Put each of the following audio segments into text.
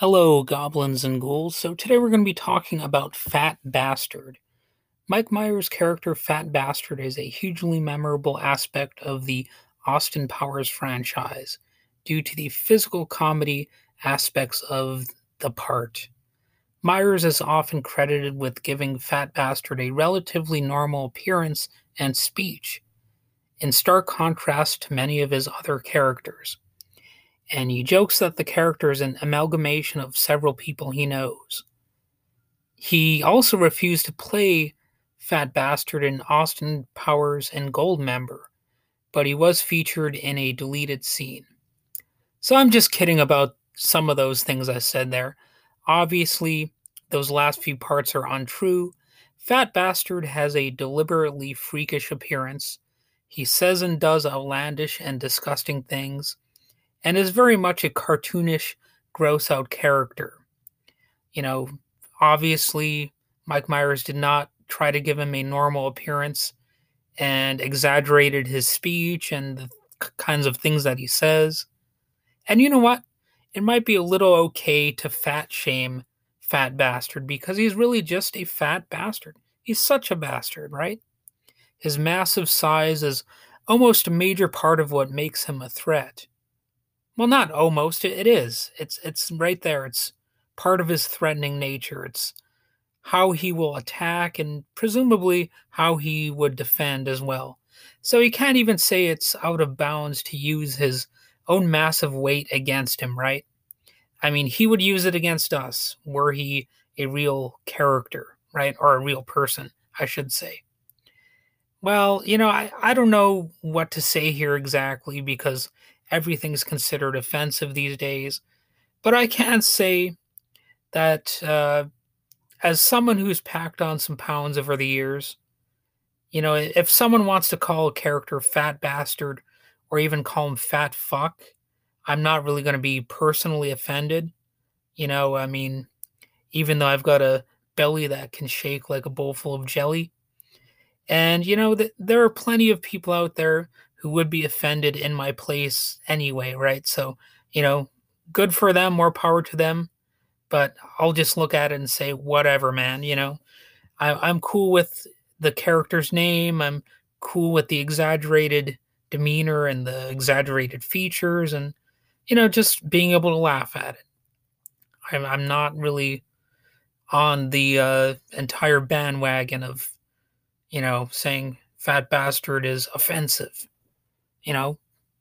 Hello, goblins and ghouls. So, today we're going to be talking about Fat Bastard. Mike Myers' character, Fat Bastard, is a hugely memorable aspect of the Austin Powers franchise due to the physical comedy aspects of the part. Myers is often credited with giving Fat Bastard a relatively normal appearance and speech, in stark contrast to many of his other characters and he jokes that the character is an amalgamation of several people he knows. He also refused to play Fat Bastard in Austin Powers and Goldmember, but he was featured in a deleted scene. So I'm just kidding about some of those things I said there. Obviously, those last few parts are untrue. Fat Bastard has a deliberately freakish appearance. He says and does outlandish and disgusting things and is very much a cartoonish, gross out character. You know, obviously, Mike Myers did not try to give him a normal appearance and exaggerated his speech and the kinds of things that he says. And you know what? It might be a little okay to fat shame Fat Bastard because he's really just a fat bastard. He's such a bastard, right? His massive size is almost a major part of what makes him a threat. Well, not almost. It is. It's it's right there. It's part of his threatening nature. It's how he will attack and presumably how he would defend as well. So he can't even say it's out of bounds to use his own massive weight against him, right? I mean, he would use it against us were he a real character, right? Or a real person, I should say. Well, you know, I, I don't know what to say here exactly because everything's considered offensive these days. But I can say that uh, as someone who's packed on some pounds over the years, you know, if someone wants to call a character fat bastard or even call him fat fuck, I'm not really going to be personally offended. You know, I mean, even though I've got a belly that can shake like a bowl full of jelly. And, you know, th- there are plenty of people out there who would be offended in my place anyway, right? So, you know, good for them, more power to them. But I'll just look at it and say, whatever, man. You know, I, I'm cool with the character's name. I'm cool with the exaggerated demeanor and the exaggerated features and, you know, just being able to laugh at it. I'm, I'm not really on the uh, entire bandwagon of, you know, saying fat bastard is offensive you know,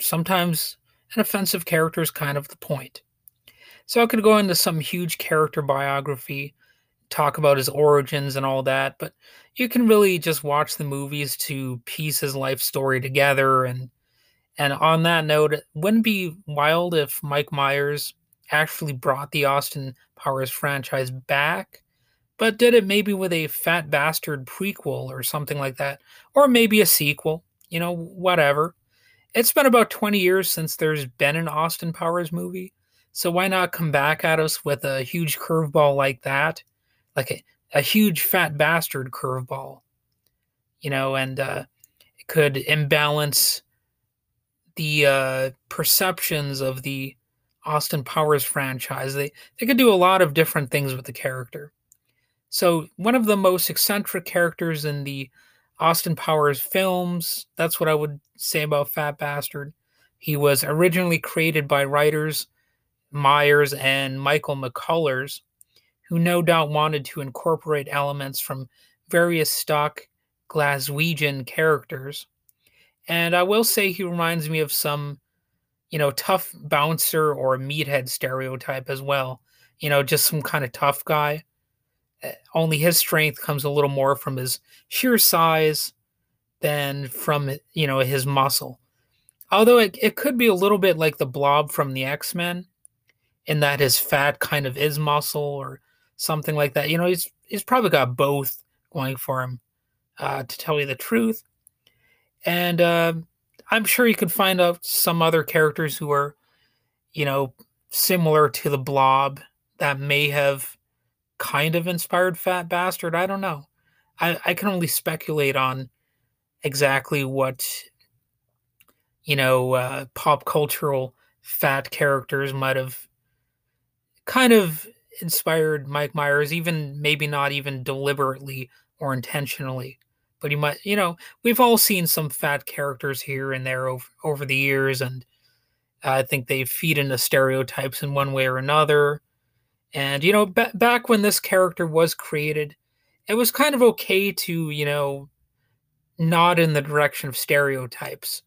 sometimes an offensive character is kind of the point. So I could go into some huge character biography, talk about his origins and all that, but you can really just watch the movies to piece his life story together and and on that note, it wouldn't be wild if Mike Myers actually brought the Austin Powers franchise back, but did it maybe with a fat bastard prequel or something like that, or maybe a sequel, you know, whatever it's been about 20 years since there's been an Austin Powers movie. So why not come back at us with a huge curveball like that? Like a, a huge fat bastard curveball. You know, and uh, it could imbalance the uh, perceptions of the Austin Powers franchise. They they could do a lot of different things with the character. So one of the most eccentric characters in the Austin Powers films. That's what I would say about Fat Bastard. He was originally created by writers Myers and Michael McCullers, who no doubt wanted to incorporate elements from various stock Glaswegian characters. And I will say he reminds me of some, you know, tough bouncer or meathead stereotype as well. You know, just some kind of tough guy only his strength comes a little more from his sheer size than from you know his muscle. Although it, it could be a little bit like the blob from the X-Men in that his fat kind of is muscle or something like that. You know, he's he's probably got both going for him, uh, to tell you the truth. And uh, I'm sure you could find out some other characters who are, you know, similar to the blob that may have kind of inspired Fat Bastard. I don't know. I, I can only speculate on exactly what, you know, uh, pop cultural fat characters might have kind of inspired Mike Myers, even maybe not even deliberately or intentionally. But you might, you know, we've all seen some fat characters here and there over, over the years, and I think they feed into stereotypes in one way or another. And, you know, b- back when this character was created, it was kind of okay to, you know, nod in the direction of stereotypes.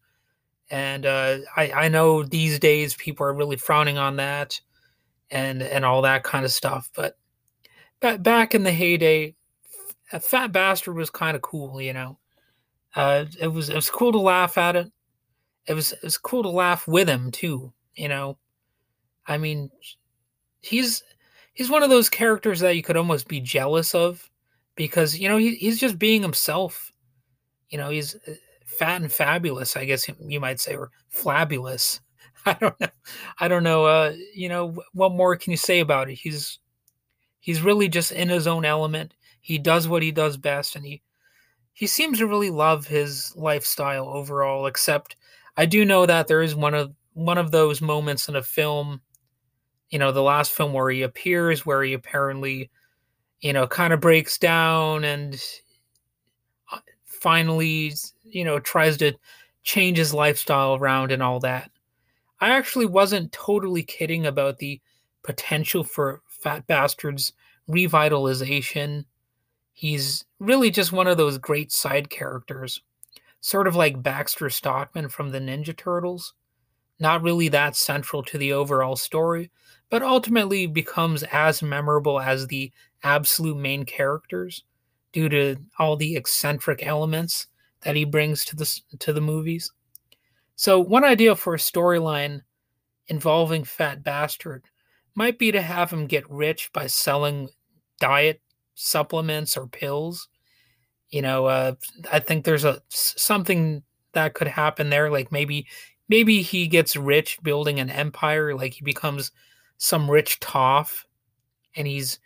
And uh, I, I know these days people are really frowning on that and and all that kind of stuff. But back back in the heyday, a fat bastard was kind of cool, you know. Uh, it was it was cool to laugh at it. It was it was cool to laugh with him too, you know. I mean, he's he's one of those characters that you could almost be jealous of because you know he, he's just being himself. You know, he's uh, fat and fabulous, I guess you might say, or flabulous. I don't know. I don't know. Uh, you know, what more can you say about it? He's he's really just in his own element. He does what he does best, and he he seems to really love his lifestyle overall. Except, I do know that there is one of one of those moments in a film, you know, the last film where he appears, where he apparently, you know, kind of breaks down and uh, finally, you know, tries to change his lifestyle around and all that. I actually wasn't totally kidding about the potential for Fat Bastard's revitalization. He's really just one of those great side characters, sort of like Baxter Stockman from the Ninja Turtles. Not really that central to the overall story, but ultimately becomes as memorable as the absolute main characters due to all the eccentric elements that he brings to the to the movies. So, one idea for a storyline involving Fat Bastard might be to have him get rich by selling diet supplements or pills. You know, uh, I think there's a something that could happen there. Like maybe, maybe he gets rich building an empire. Like he becomes some rich toff, and he's,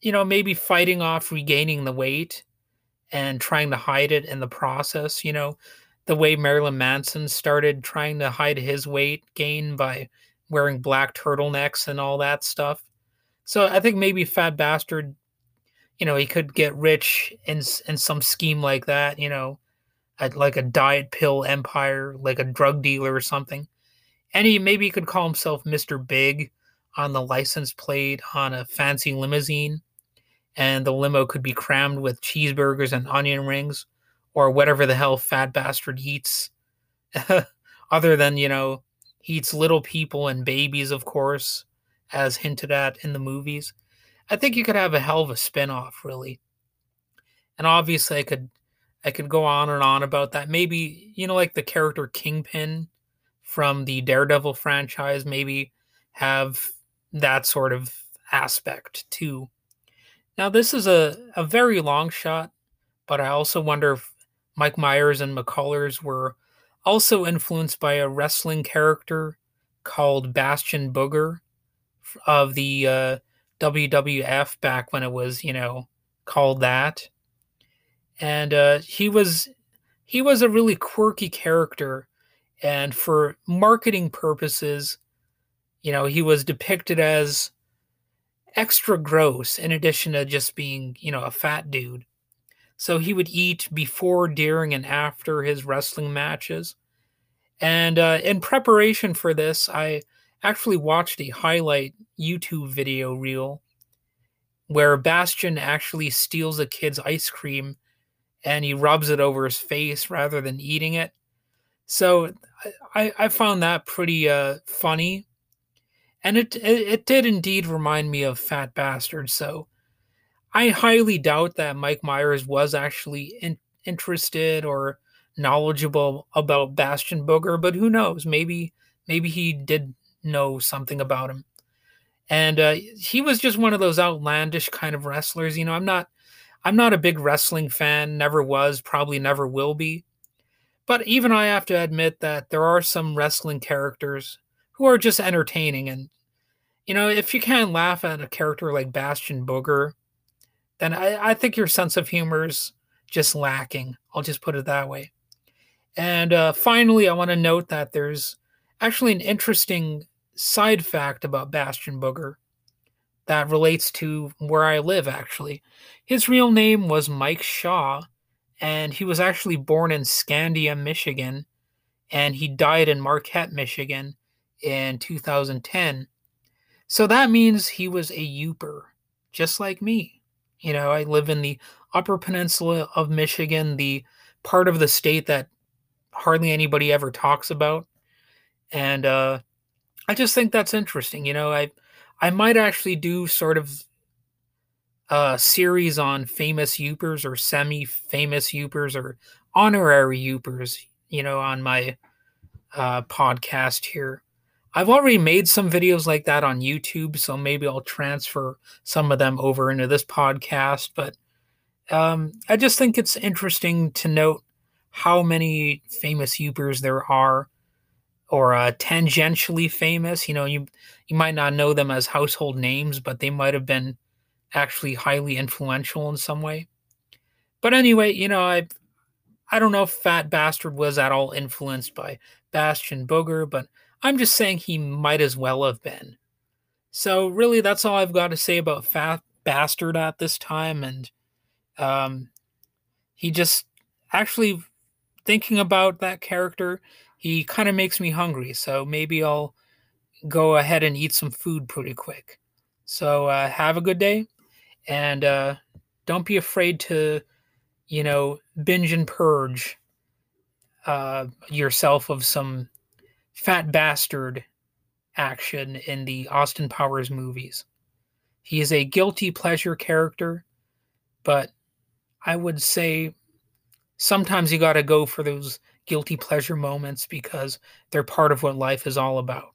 you know, maybe fighting off regaining the weight and trying to hide it in the process. You know, the way Marilyn Manson started trying to hide his weight gain by wearing black turtlenecks and all that stuff. So I think maybe Fat Bastard, you know, he could get rich in in some scheme like that, you know, like a diet pill empire, like a drug dealer or something. And he maybe he could call himself Mr. Big on the license plate on a fancy limousine, and the limo could be crammed with cheeseburgers and onion rings or whatever the hell fat bastard eats. Other than you know he eats little people and babies of course as hinted at in the movies. I think you could have a hell of a spin-off really. And obviously i could i could go on and on about that. Maybe you know like the character kingpin from the daredevil franchise maybe have that sort of aspect too now this is a, a very long shot but i also wonder if Mike Myers and McCullers were also influenced by a wrestling character called Bastion Booger of the uh, WWF back when it was, you know, called that. And uh, he was he was a really quirky character, and for marketing purposes, you know, he was depicted as extra gross in addition to just being, you know, a fat dude. So he would eat before, during, and after his wrestling matches. And uh, in preparation for this, I actually watched a highlight YouTube video reel where Bastion actually steals a kid's ice cream and he rubs it over his face rather than eating it. So I, I found that pretty uh, funny. And it, it, it did indeed remind me of Fat Bastard. So I highly doubt that Mike Myers was actually in, interested or knowledgeable about Bastion Booger, but who knows? Maybe maybe he did know something about him. And uh, he was just one of those outlandish kind of wrestlers. You know, I'm not I'm not a big wrestling fan, never was, probably never will be. But even I have to admit that there are some wrestling characters who are just entertaining and you know, if you can't laugh at a character like Bastion Booger, then I, I think your sense of humor is just lacking. I'll just put it that way. And uh, finally, I want to note that there's actually an interesting side fact about Bastion Booger that relates to where I live, actually. His real name was Mike Shaw, and he was actually born in Scandia, Michigan, and he died in Marquette, Michigan in 2010. So that means he was a Yooper, just like me. You know, I live in the Upper Peninsula of Michigan, the part of the state that hardly anybody ever talks about. And uh, I just think that's interesting. You know, I I might actually do sort of a series on famous Yoopers or semi-famous Yoopers or honorary Yoopers. You know, on my uh, podcast here. I've already made some videos like that on YouTube, so maybe I'll transfer some of them over into this podcast. But um, I just think it's interesting to note how many famous Yoopers there are, or uh, tangentially famous. You know, you you might not know them as household names, but they might have been actually highly influential in some way. But anyway, you know, I I don't know if Fat Bastard was at all influenced by Bastion Booger, but I'm just saying he might as well have been. So really, that's all I've got to say about Fat Bastard at this time, and um, he just actually thinking about that character, he kind of makes me hungry. So maybe I'll go ahead and eat some food pretty quick. So uh, have a good day, and uh, don't be afraid to, you know, binge and purge uh, yourself of some fat bastard action in the Austin Powers movies. He is a guilty pleasure character, but I would say sometimes you got to go for those guilty pleasure moments because they're part of what life is all about.